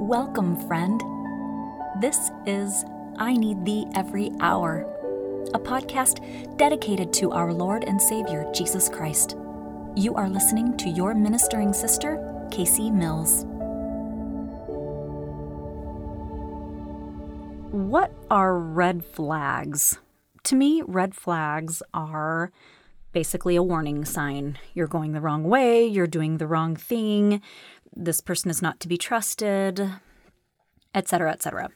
Welcome, friend. This is I Need Thee Every Hour, a podcast dedicated to our Lord and Savior, Jesus Christ. You are listening to your ministering sister, Casey Mills. What are red flags? To me, red flags are basically a warning sign. You're going the wrong way, you're doing the wrong thing, this person is not to be trusted, etc., etc.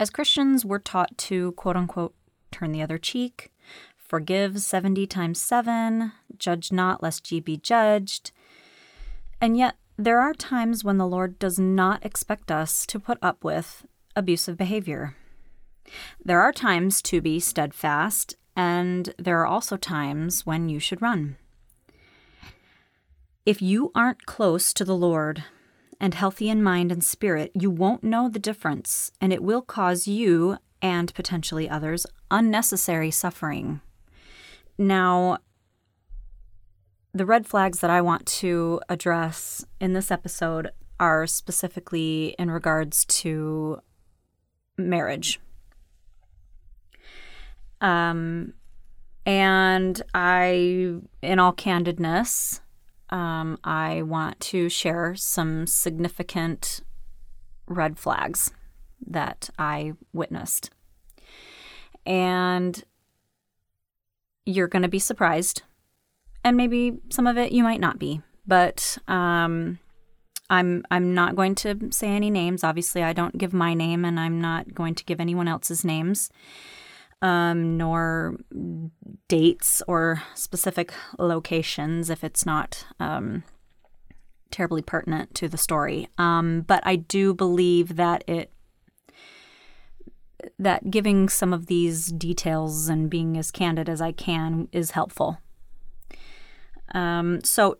As Christians, we're taught to quote unquote turn the other cheek, forgive 70 times 7, judge not lest ye be judged. And yet, there are times when the Lord does not expect us to put up with abusive behavior. There are times to be steadfast, and there are also times when you should run. If you aren't close to the Lord and healthy in mind and spirit, you won't know the difference, and it will cause you and potentially others unnecessary suffering. Now, the red flags that I want to address in this episode are specifically in regards to marriage. Um, and I, in all candidness, um, I want to share some significant red flags that I witnessed. And you're going to be surprised. And maybe some of it you might not be. But um, I'm I'm not going to say any names. Obviously, I don't give my name, and I'm not going to give anyone else's names, um, nor dates or specific locations if it's not um, terribly pertinent to the story. Um, but I do believe that it that giving some of these details and being as candid as I can is helpful. Um, so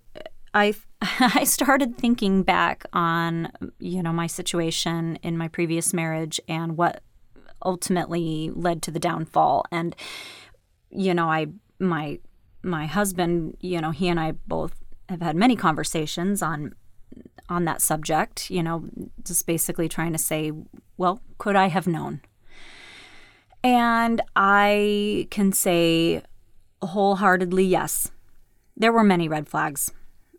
I I started thinking back on you know my situation in my previous marriage and what ultimately led to the downfall and you know I my my husband you know he and I both have had many conversations on on that subject you know just basically trying to say well could I have known and I can say wholeheartedly yes there were many red flags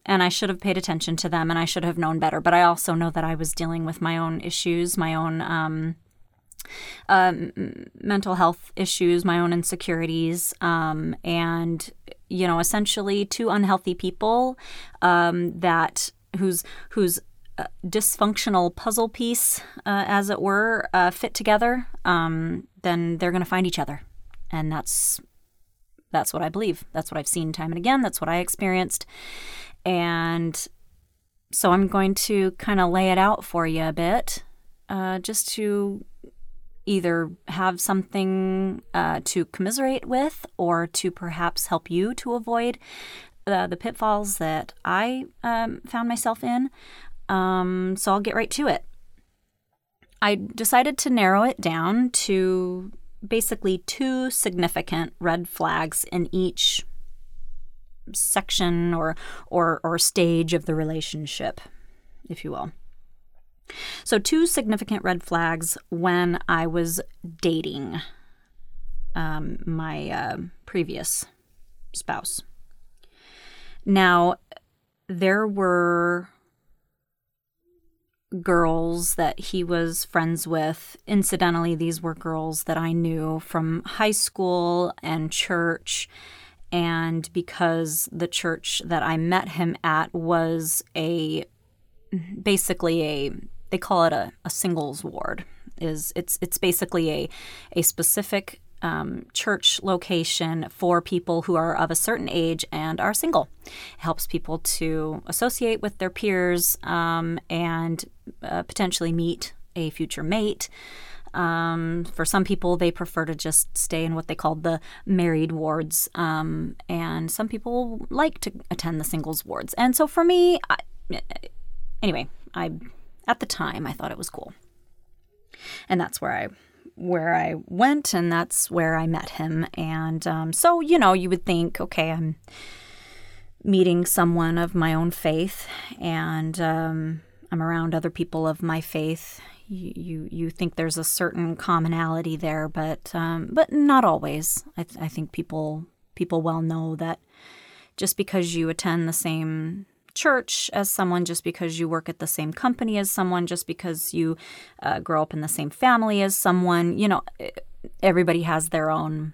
and I should have paid attention to them and I should have known better. But I also know that I was dealing with my own issues, my own um, um, mental health issues, my own insecurities, um, and you know, essentially two unhealthy people um, that whose whose uh, dysfunctional puzzle piece, uh, as it were, uh, fit together. Um, then they're going to find each other, and that's that's what I believe. That's what I've seen time and again. That's what I experienced. And so I'm going to kind of lay it out for you a bit, uh, just to either have something uh, to commiserate with or to perhaps help you to avoid uh, the pitfalls that I um, found myself in. Um, so I'll get right to it. I decided to narrow it down to basically two significant red flags in each section or or or stage of the relationship, if you will. So, two significant red flags when I was dating um, my uh, previous spouse. Now, there were girls that he was friends with. Incidentally, these were girls that I knew from high school and church and because the church that I met him at was a basically a they call it a, a singles ward is it's it's basically a a specific um, church location for people who are of a certain age and are single. It helps people to associate with their peers um, and uh, potentially meet a future mate. Um, for some people, they prefer to just stay in what they call the married wards, um, and some people like to attend the singles wards. And so for me, I, anyway, I at the time I thought it was cool, and that's where I where I went, and that's where I met him. And um, so you know, you would think, okay, I'm meeting someone of my own faith, and um, I'm around other people of my faith, you you, you think there's a certain commonality there, but um, but not always. I, th- I think people people well know that just because you attend the same church as someone, just because you work at the same company as someone, just because you uh, grow up in the same family as someone, you know, everybody has their own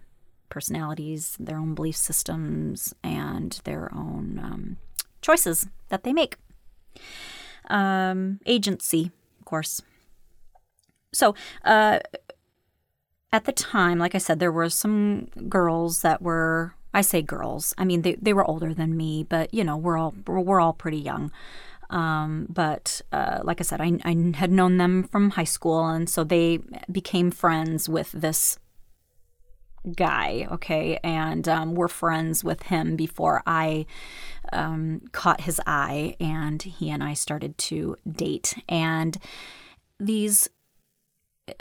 personalities, their own belief systems, and their own um, choices that they make. Um, agency, of course. So, uh, at the time, like I said, there were some girls that were I say girls. I mean, they, they were older than me, but you know, we're all we're all pretty young. Um, but uh, like I said, I, I had known them from high school, and so they became friends with this guy. Okay, and um, were friends with him before I um, caught his eye, and he and I started to date. And these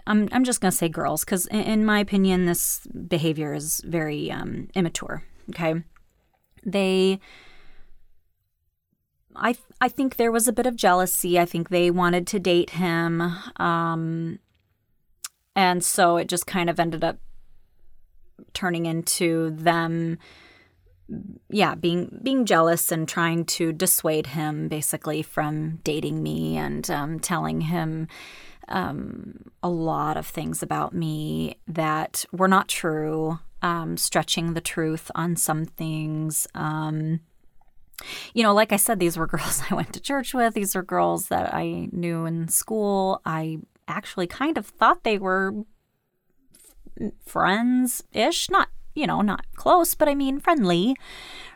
I'm I'm just gonna say girls because in, in, my opinion this behavior is very um, immature. Okay, they. I I think there was a bit of jealousy. I think they wanted to date him, um, and so it just kind of ended up turning into them yeah being being jealous and trying to dissuade him basically from dating me and um, telling him um, a lot of things about me that were not true, um, stretching the truth on some things. Um, you know, like I said, these were girls I went to church with. These are girls that I knew in school. I actually kind of thought they were friends ish, not you know, not close, but I mean friendly,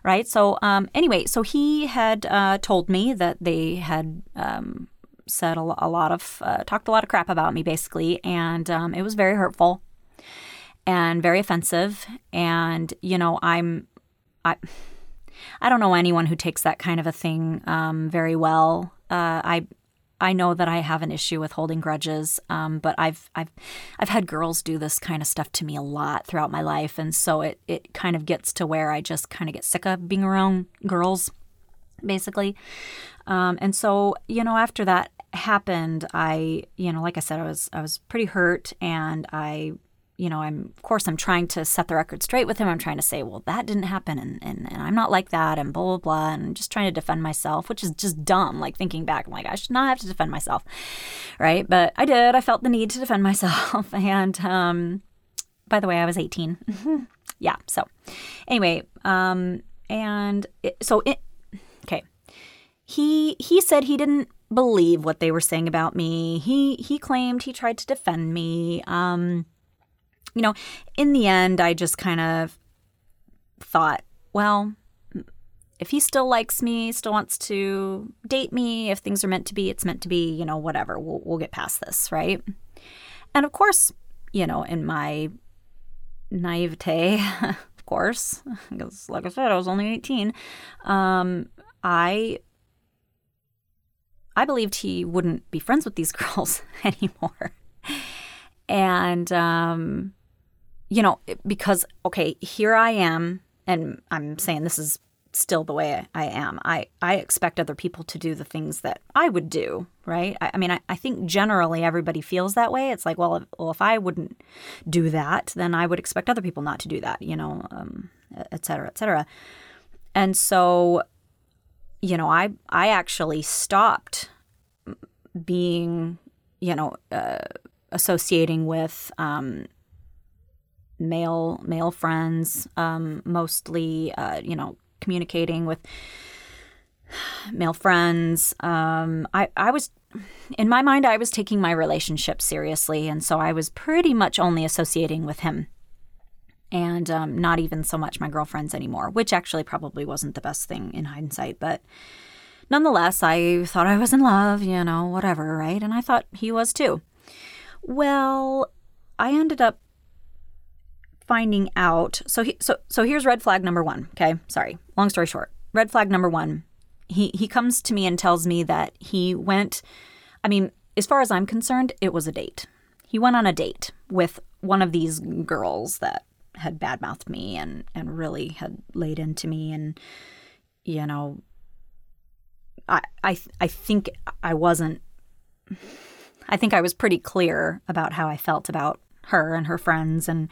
right? So, um, anyway, so he had uh, told me that they had um, said a, a lot of, uh, talked a lot of crap about me basically, and um, it was very hurtful and very offensive. And, you know, I'm, I, I don't know anyone who takes that kind of a thing um, very well. Uh, I, I know that I have an issue with holding grudges, um, but I've I've I've had girls do this kind of stuff to me a lot throughout my life, and so it it kind of gets to where I just kind of get sick of being around girls, basically. Um, and so you know, after that, happened, I, you know, like I said, I was I was pretty hurt and I you know, I'm of course I'm trying to set the record straight with him. I'm trying to say, well, that didn't happen and, and, and I'm not like that and blah blah blah and just trying to defend myself, which is just dumb. Like thinking back, I'm like, I should not have to defend myself. Right. But I did. I felt the need to defend myself. And um by the way, I was 18. yeah. So anyway, um and it, so it. He he said he didn't believe what they were saying about me. He he claimed he tried to defend me. Um, you know, in the end, I just kind of thought, well, if he still likes me, still wants to date me, if things are meant to be, it's meant to be. You know, whatever. We'll we'll get past this, right? And of course, you know, in my naivete, of course, because like I said, I was only eighteen. Um, I I believed he wouldn't be friends with these girls anymore. And, um, you know, because, okay, here I am, and I'm saying this is still the way I, am. I, I expect other people to do the things that I would do, right? I, I mean, I, I think generally everybody feels that way. It's like, well if, well, if I wouldn't do that, then I would expect other people not to do that, you know, um, et cetera, et cetera. And so you know, I I actually stopped being, you know, uh, associating with um, male male friends, um, mostly, uh, you know, communicating with male friends. Um, I I was. In my mind, I was taking my relationship seriously, and so I was pretty much only associating with him and um, not even so much my girlfriends anymore, which actually probably wasn't the best thing in hindsight. But nonetheless, I thought I was in love, you know, whatever, right? And I thought he was too. Well, I ended up finding out. So, he, so, so here's red flag number one. Okay, sorry, long story short. Red flag number one. He he comes to me and tells me that he went. I mean, as far as I'm concerned, it was a date. He went on a date with one of these girls that had badmouthed me and and really had laid into me and you know I, I, I think I wasn't, I think I was pretty clear about how I felt about her and her friends and,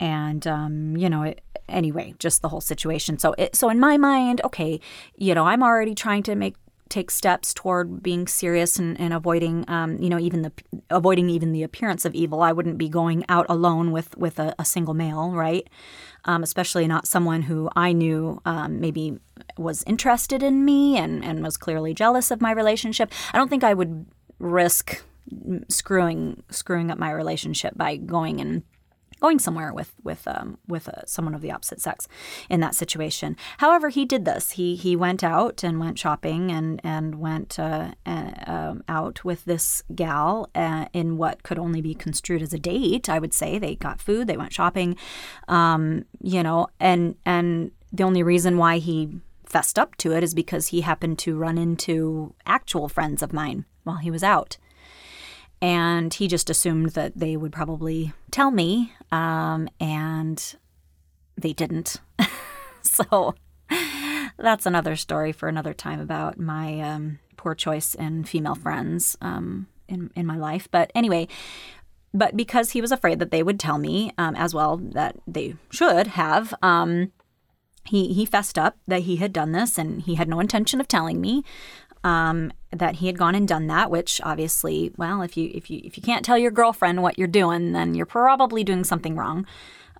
and, um, you know, it, anyway, just the whole situation. So it, so in my mind, okay, you know, I'm already trying to make take steps toward being serious and, and avoiding, um, you know, even the avoiding even the appearance of evil. I wouldn't be going out alone with with a, a single male, right? Um, especially not someone who I knew um, maybe was interested in me and and was clearly jealous of my relationship. I don't think I would risk screwing screwing up my relationship by going and going somewhere with with um, with uh, someone of the opposite sex in that situation. However, he did this. He he went out and went shopping and and went uh, uh, um, out with this gal uh, in what could only be construed as a date. I would say they got food, they went shopping, um, you know, and and the only reason why he fessed up to it is because he happened to run into actual friends of mine while he was out and he just assumed that they would probably tell me, um, and they didn't. so that's another story for another time about my um, poor choice in female friends um, in in my life. But anyway, but because he was afraid that they would tell me um, as well that they should have. Um, he, he fessed up that he had done this and he had no intention of telling me um, that he had gone and done that. Which obviously, well, if you if you if you can't tell your girlfriend what you're doing, then you're probably doing something wrong.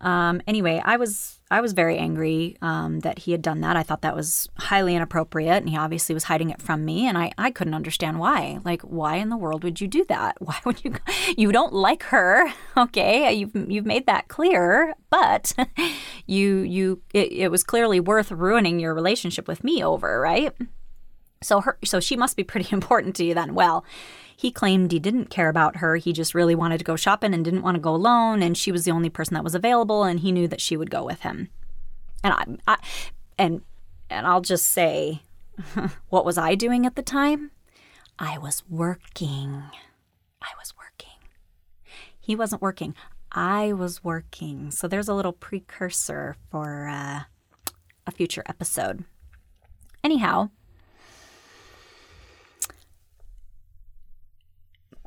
Um, anyway, I was I was very angry um, that he had done that. I thought that was highly inappropriate, and he obviously was hiding it from me, and I, I couldn't understand why. Like, why in the world would you do that? Why would you? You don't like her, okay? You've you've made that clear, but you you it, it was clearly worth ruining your relationship with me over, right? So her so she must be pretty important to you then. Well, he claimed he didn't care about her. He just really wanted to go shopping and didn't want to go alone and she was the only person that was available and he knew that she would go with him. And I, I and and I'll just say what was I doing at the time? I was working. I was working. He wasn't working. I was working. So there's a little precursor for uh, a future episode. Anyhow,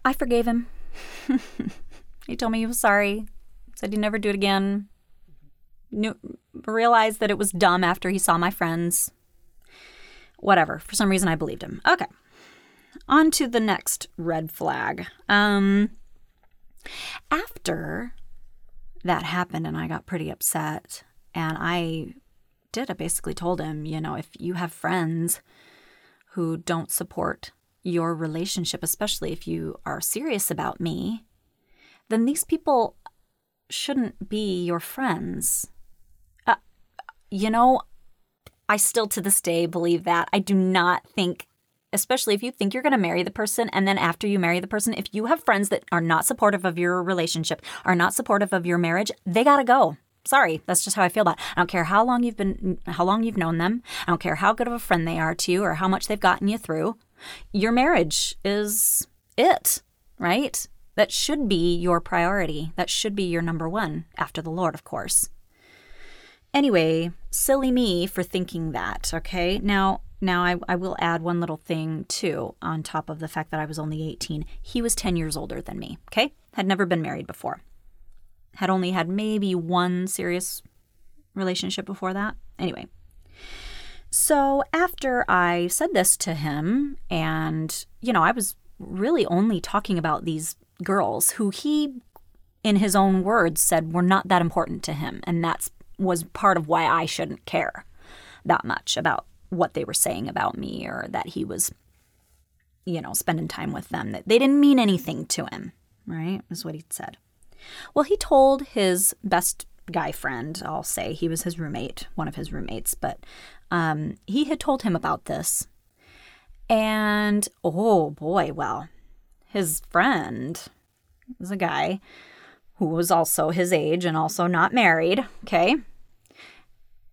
I forgave him. he told me he was sorry, said he'd never do it again. Knew, realized that it was dumb after he saw my friends. Whatever. For some reason, I believed him. Okay. On to the next red flag. Um, after that happened, and I got pretty upset, and I did. I basically told him, you know, if you have friends who don't support your relationship, especially if you are serious about me, then these people shouldn't be your friends. Uh, you know, I still to this day believe that. I do not think, especially if you think you're going to marry the person and then after you marry the person, if you have friends that are not supportive of your relationship, are not supportive of your marriage, they got to go. Sorry, that's just how I feel about it. I don't care how long you've been how long you've known them. I don't care how good of a friend they are to you or how much they've gotten you through your marriage is it, right? That should be your priority. That should be your number one after the Lord, of course. Anyway, silly me for thinking that, okay? Now, now I, I will add one little thing too on top of the fact that I was only 18. He was 10 years older than me, okay? Had never been married before. Had only had maybe one serious relationship before that. Anyway, so after I said this to him, and, you know, I was really only talking about these girls who he, in his own words, said were not that important to him. And that was part of why I shouldn't care that much about what they were saying about me or that he was, you know, spending time with them. That they didn't mean anything to him, right? Is what he said. Well, he told his best guy friend, I'll say, he was his roommate, one of his roommates, but um, he had told him about this. And oh boy, well, his friend was a guy who was also his age and also not married, okay?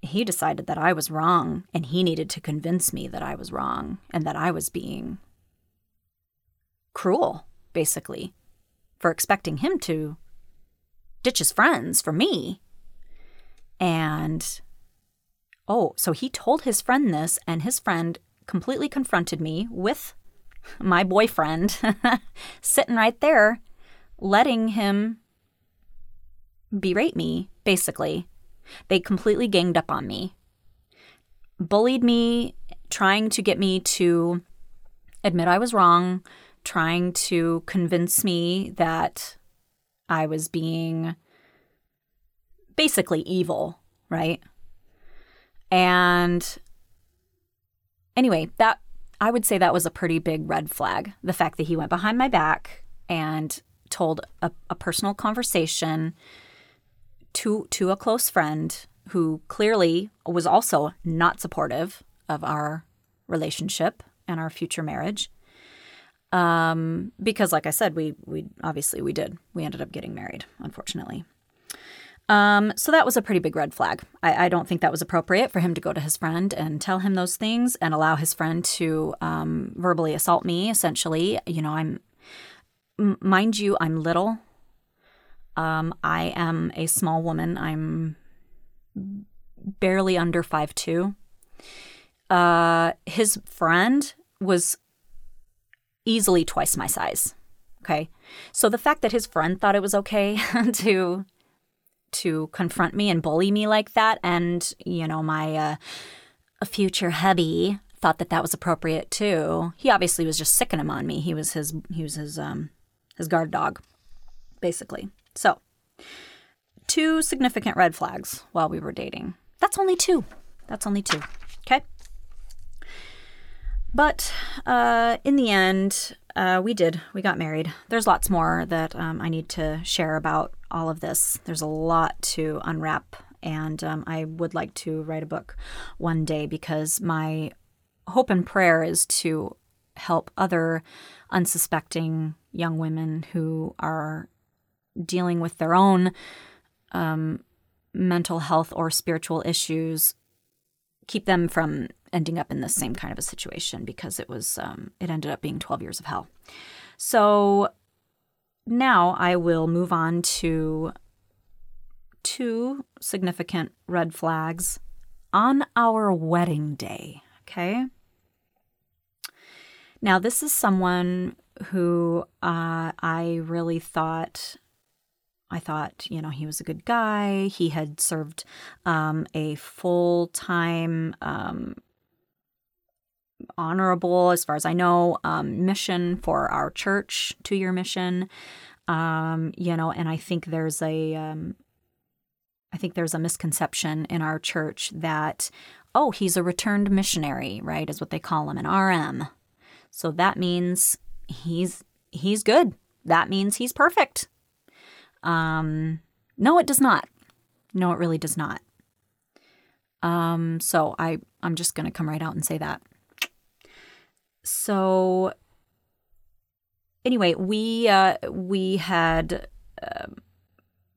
He decided that I was wrong and he needed to convince me that I was wrong and that I was being cruel, basically, for expecting him to ditch his friends for me. And oh, so he told his friend this, and his friend completely confronted me with my boyfriend sitting right there, letting him berate me, basically. They completely ganged up on me, bullied me, trying to get me to admit I was wrong, trying to convince me that I was being basically evil, right? And anyway, that I would say that was a pretty big red flag. The fact that he went behind my back and told a, a personal conversation to to a close friend who clearly was also not supportive of our relationship and our future marriage. Um, because, like I said, we we obviously we did. We ended up getting married, unfortunately. Um, so that was a pretty big red flag. I, I, don't think that was appropriate for him to go to his friend and tell him those things and allow his friend to um, verbally assault me. Essentially, you know, I'm, m- mind you, I'm little. Um, I am a small woman. I'm barely under five two. Uh, his friend was easily twice my size. Okay. So the fact that his friend thought it was okay to to confront me and bully me like that. And, you know, my uh, future hubby thought that that was appropriate too. He obviously was just sicking him on me. He was his, he was his, um, his guard dog, basically. So, two significant red flags while we were dating. That's only two. That's only two. Okay. But uh, in the end, uh, we did. We got married. There's lots more that um, I need to share about all of this. There's a lot to unwrap, and um, I would like to write a book one day because my hope and prayer is to help other unsuspecting young women who are dealing with their own um, mental health or spiritual issues keep them from ending up in the same kind of a situation because it was um, it ended up being 12 years of hell so now i will move on to two significant red flags on our wedding day okay now this is someone who uh, i really thought I thought, you know, he was a good guy. He had served um, a full time, um, honorable, as far as I know, um, mission for our church, two year mission. Um, you know, and I think there's a, um, I think there's a misconception in our church that, oh, he's a returned missionary, right? Is what they call him, an RM. So that means he's he's good. That means he's perfect um, no, it does not. No, it really does not. Um, so I I'm just gonna come right out and say that. So anyway, we uh, we had uh,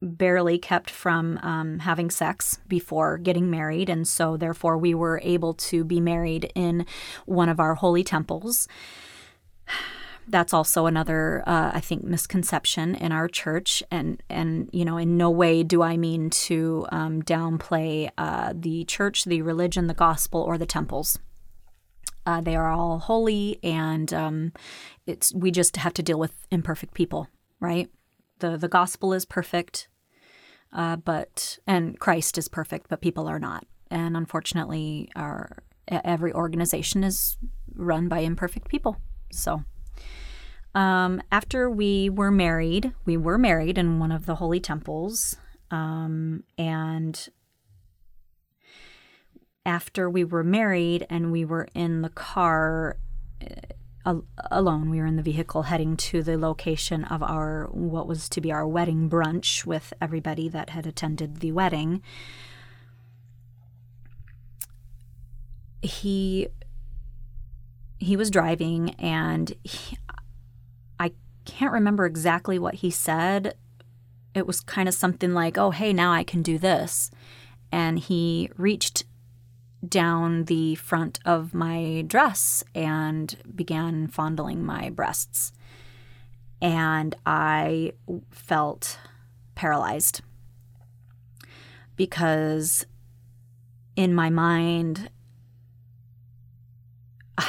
barely kept from um, having sex before getting married, and so therefore we were able to be married in one of our holy temples that's also another uh, I think misconception in our church, and and you know in no way do I mean to um, downplay uh, the church, the religion, the gospel, or the temples. Uh, they are all holy, and um, it's we just have to deal with imperfect people, right? the The gospel is perfect, uh, but and Christ is perfect, but people are not, and unfortunately, our every organization is run by imperfect people. So um, after we were married, we were married in one of the holy temples. Um, and after we were married and we were in the car uh, alone, we were in the vehicle heading to the location of our, what was to be our wedding brunch with everybody that had attended the wedding. He he was driving and he, I can't remember exactly what he said. It was kind of something like, oh, hey, now I can do this. And he reached down the front of my dress and began fondling my breasts. And I felt paralyzed because in my mind,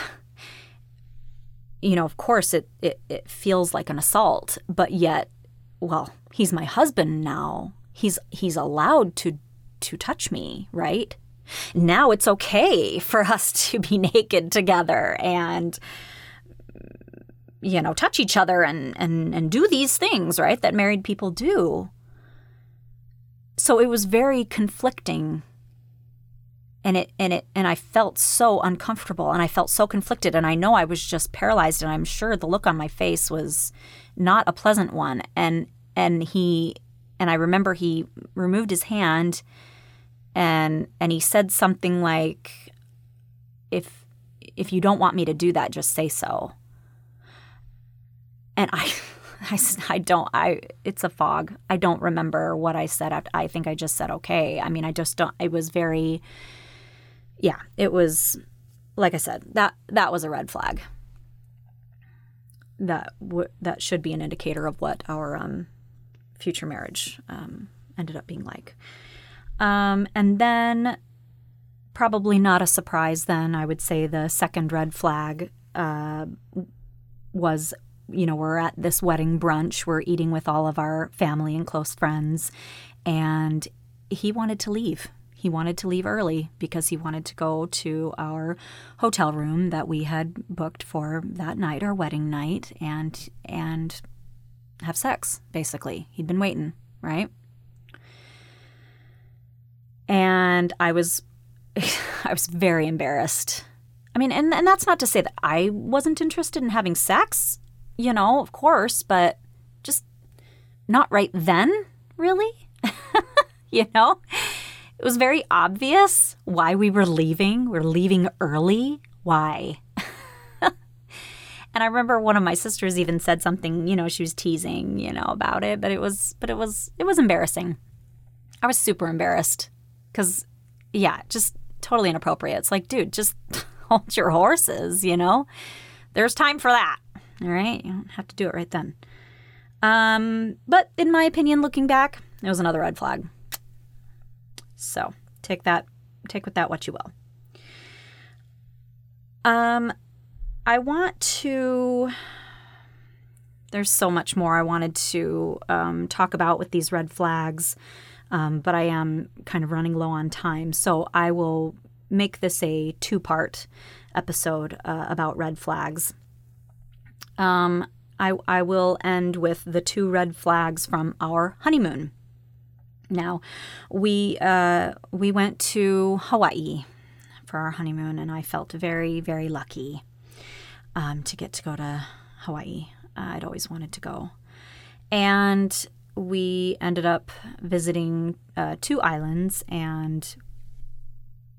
you know, of course, it, it, it feels like an assault, but yet, well, he's my husband now. He's he's allowed to to touch me, right? Now it's okay for us to be naked together and you know, touch each other and and and do these things, right? That married people do. So it was very conflicting and it and it and I felt so uncomfortable and I felt so conflicted and I know I was just paralyzed and I'm sure the look on my face was not a pleasant one and and he and I remember he removed his hand and and he said something like if if you don't want me to do that just say so and I I, I don't I it's a fog I don't remember what I said I think I just said okay I mean I just don't it was very yeah, it was like I said, that that was a red flag. That w- that should be an indicator of what our um, future marriage um, ended up being like. Um, and then, probably not a surprise. Then I would say the second red flag uh, was, you know, we're at this wedding brunch. We're eating with all of our family and close friends, and he wanted to leave he wanted to leave early because he wanted to go to our hotel room that we had booked for that night, our wedding night, and and have sex. Basically, he'd been waiting, right? And I was, I was very embarrassed. I mean, and and that's not to say that I wasn't interested in having sex, you know, of course, but just not right then, really. you know? It was very obvious why we were leaving. We are leaving early. Why? and I remember one of my sisters even said something, you know, she was teasing, you know, about it, but it was but it was it was embarrassing. I was super embarrassed cuz yeah, just totally inappropriate. It's like, dude, just hold your horses, you know? There's time for that. All right? You don't have to do it right then. Um, but in my opinion, looking back, it was another red flag. So take that, take with that what you will. Um, I want to. There's so much more I wanted to um, talk about with these red flags, um, but I am kind of running low on time. So I will make this a two part episode uh, about red flags. Um, I, I will end with the two red flags from our honeymoon. Now, we uh, we went to Hawaii for our honeymoon, and I felt very very lucky um, to get to go to Hawaii. Uh, I'd always wanted to go, and we ended up visiting uh, two islands, and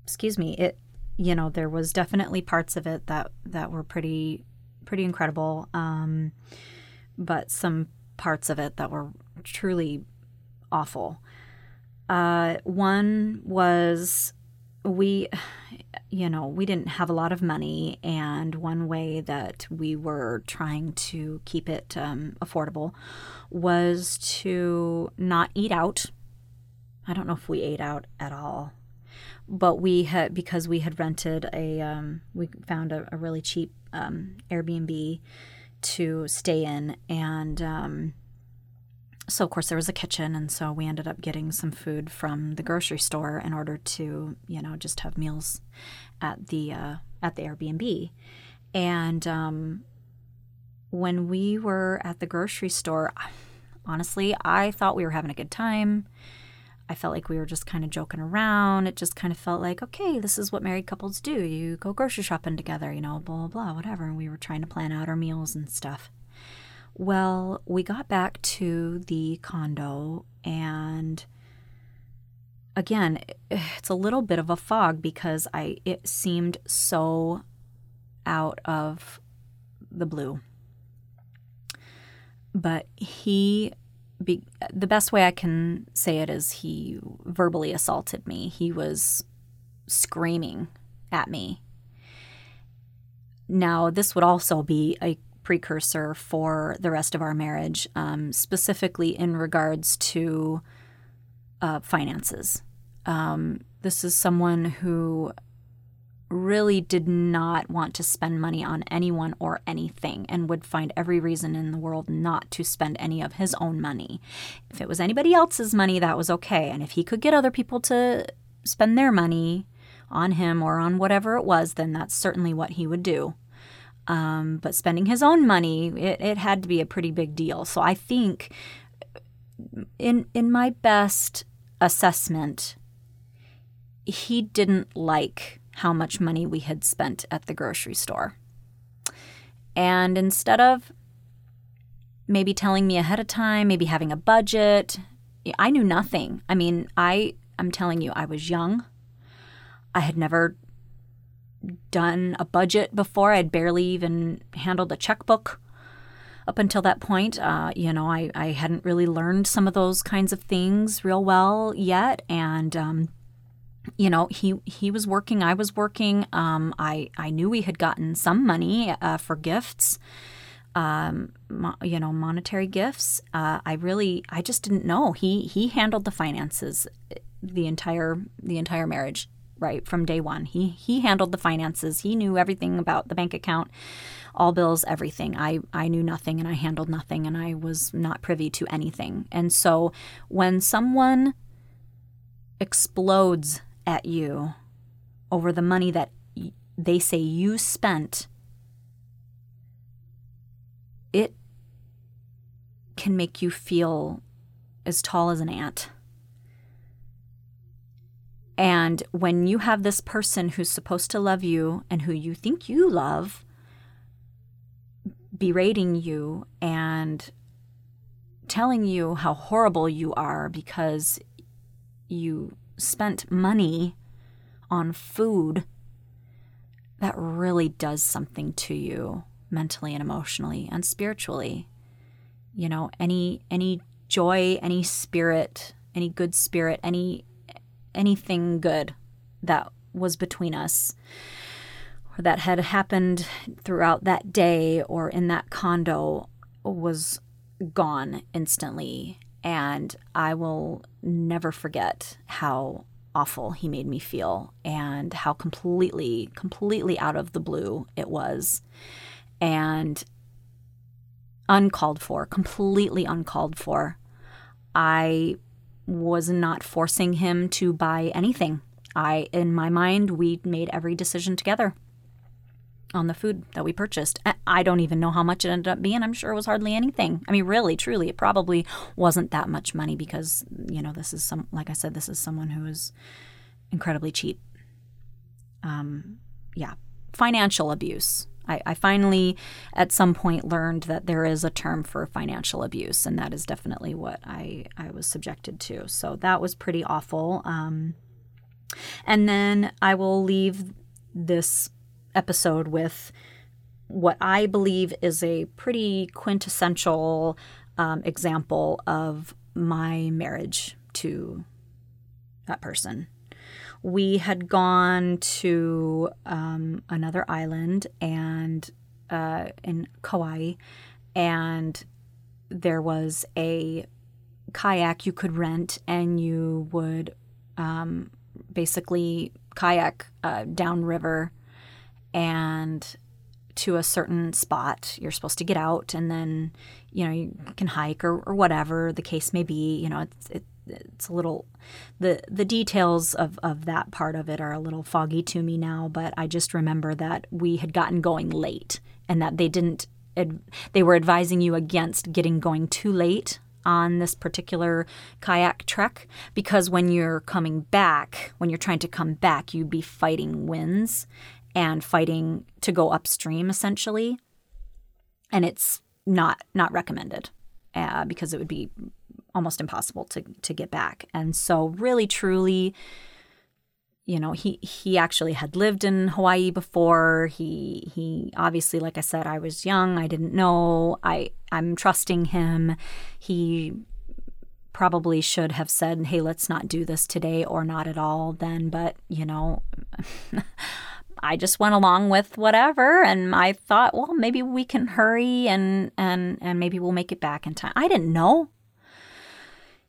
excuse me, it you know there was definitely parts of it that that were pretty pretty incredible, um, but some parts of it that were truly awful. Uh, one was we, you know, we didn't have a lot of money, and one way that we were trying to keep it um, affordable was to not eat out. I don't know if we ate out at all, but we had because we had rented a, um, we found a, a really cheap um, Airbnb to stay in, and um, so of course there was a kitchen and so we ended up getting some food from the grocery store in order to you know just have meals at the uh, at the airbnb. And um, when we were at the grocery store honestly i thought we were having a good time. I felt like we were just kind of joking around. It just kind of felt like okay this is what married couples do. You go grocery shopping together you know blah blah blah whatever. And we were trying to plan out our meals and stuff. Well, we got back to the condo, and again, it's a little bit of a fog because I it seemed so out of the blue. But he be, the best way I can say it is he verbally assaulted me. He was screaming at me. Now, this would also be a precursor for the rest of our marriage, um, specifically in regards to uh, finances. Um, this is someone who really did not want to spend money on anyone or anything and would find every reason in the world not to spend any of his own money. If it was anybody else's money, that was okay. And if he could get other people to spend their money on him or on whatever it was, then that's certainly what he would do. Um, but spending his own money, it, it had to be a pretty big deal. So I think, in in my best assessment, he didn't like how much money we had spent at the grocery store. And instead of maybe telling me ahead of time, maybe having a budget, I knew nothing. I mean, I I'm telling you, I was young. I had never done a budget before. I'd barely even handled a checkbook up until that point. Uh, you know, I, I hadn't really learned some of those kinds of things real well yet. And um, you know he he was working i was working um, i i knew we had gotten some money uh, for gifts um, mo- you know monetary gifts uh, i really i just didn't know he he handled the finances uh, the entire the entire marriage right from day one. He he handled the finances. He knew everything about the bank account all bills everything. I i knew nothing and i handled nothing and i was not privy to anything. And so when someone explodes at you over the money that they say you spent, it can make you feel as tall as an ant. And when you have this person who's supposed to love you and who you think you love berating you and telling you how horrible you are because you spent money on food, that really does something to you mentally and emotionally and spiritually. You know, any any joy, any spirit, any good spirit, any anything good that was between us or that had happened throughout that day or in that condo was gone instantly and I will never forget how awful he made me feel and how completely, completely out of the blue it was. And uncalled for, completely uncalled for. I was not forcing him to buy anything. I, in my mind, we made every decision together on the food that we purchased. I don't even know how much it ended up being. I'm sure it was hardly anything. I mean, really, truly, it probably wasn't that much money because, you know, this is some, like I said, this is someone who is incredibly cheap. Um, yeah, financial abuse. I, I finally, at some point, learned that there is a term for financial abuse, and that is definitely what I, I was subjected to. So that was pretty awful. Um, and then I will leave this episode with what I believe is a pretty quintessential um, example of my marriage to that person. We had gone to um, another island and uh, in Kauai, and there was a kayak you could rent, and you would um, basically kayak uh, downriver and to a certain spot. You're supposed to get out, and then you know you can hike or, or whatever the case may be. You know, it's it, it's a little the the details of of that part of it are a little foggy to me now. But I just remember that we had gotten going late, and that they didn't. They were advising you against getting going too late on this particular kayak trek because when you're coming back, when you're trying to come back, you'd be fighting winds and fighting to go upstream essentially and it's not not recommended uh, because it would be almost impossible to to get back. And so really truly you know he he actually had lived in Hawaii before. He he obviously like I said I was young. I didn't know. I I'm trusting him. He probably should have said hey let's not do this today or not at all then. But you know I just went along with whatever and I thought, well, maybe we can hurry and and and maybe we'll make it back in time. I didn't know.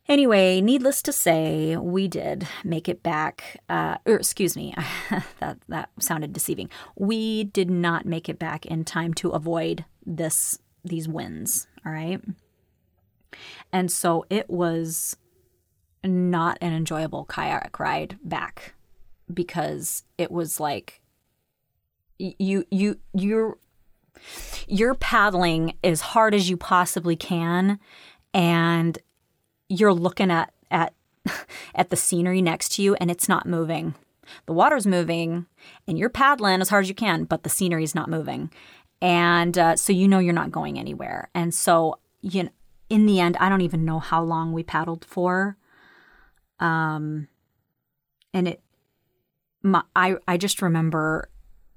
Anyway, needless to say, we did make it back. Uh, or excuse me, that that sounded deceiving. We did not make it back in time to avoid this these winds. All right, and so it was not an enjoyable kayak ride back because it was like you you you're you're paddling as hard as you possibly can and you're looking at at at the scenery next to you and it's not moving. The water's moving and you're paddling as hard as you can, but the scenery is not moving. And uh, so you know you're not going anywhere. And so, you know, in the end, I don't even know how long we paddled for. Um, and it, my, I, I just remember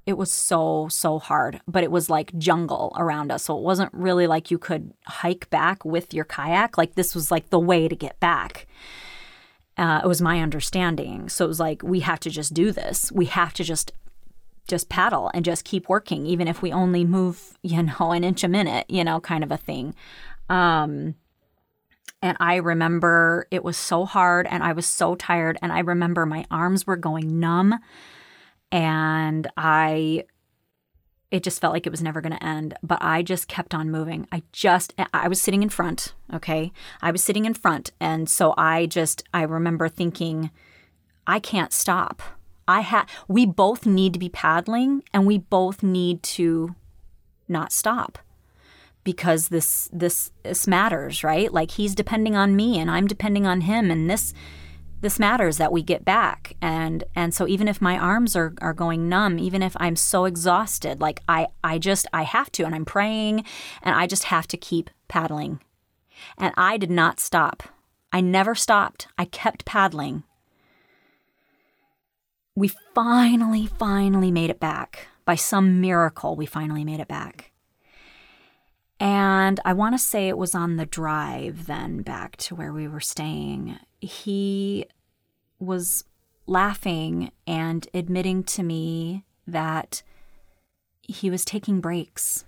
it was so so hard but it was like jungle around us. So it wasn't really like you could hike back with your kayak. Like this was like the way to get back. Uh, it was my understanding. So it was like we have to just do this. We have to just just paddle and just keep working even if we only move you know an inch a minute you know kind of a thing. Um and I remember it was so hard and I was so tired. And I remember my arms were going numb and I it just felt like it was never going to end but i just kept on moving. I just i was sitting in front okay? I was sitting in front and so i just i remember thinking i can't stop. I had we both need to be paddling and we both need to not stop because this this this matters right? Like he's depending on me and i'm depending on him and this this matters that we get back. And and so even if my arms are, are going numb even if i'm so exhausted like i i just i have to and i'm praying and i just have to keep paddling. And i did not stop. I never stopped. I kept paddling. We finally finally made it back. By some miracle we finally made it back. And I want to say it was on the drive then back to where we were staying he was laughing and admitting to me that he was taking breaks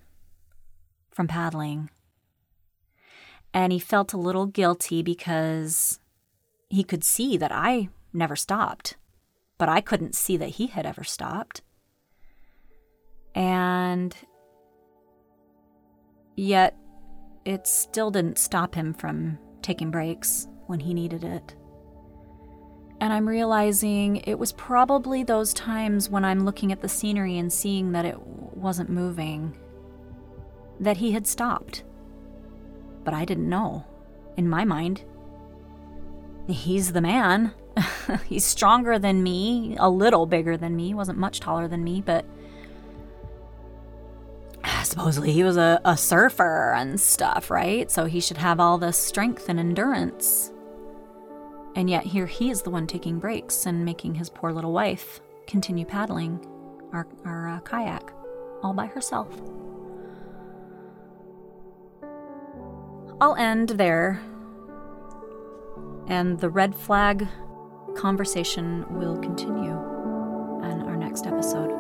from paddling. And he felt a little guilty because he could see that I never stopped, but I couldn't see that he had ever stopped. And yet, it still didn't stop him from taking breaks when he needed it. And I'm realizing it was probably those times when I'm looking at the scenery and seeing that it wasn't moving, that he had stopped. But I didn't know. In my mind, he's the man. he's stronger than me, a little bigger than me, wasn't much taller than me, but supposedly he was a, a surfer and stuff, right? So he should have all this strength and endurance. And yet here he is the one taking breaks and making his poor little wife continue paddling our, our uh, kayak all by herself. I'll end there, and the red flag conversation will continue in our next episode.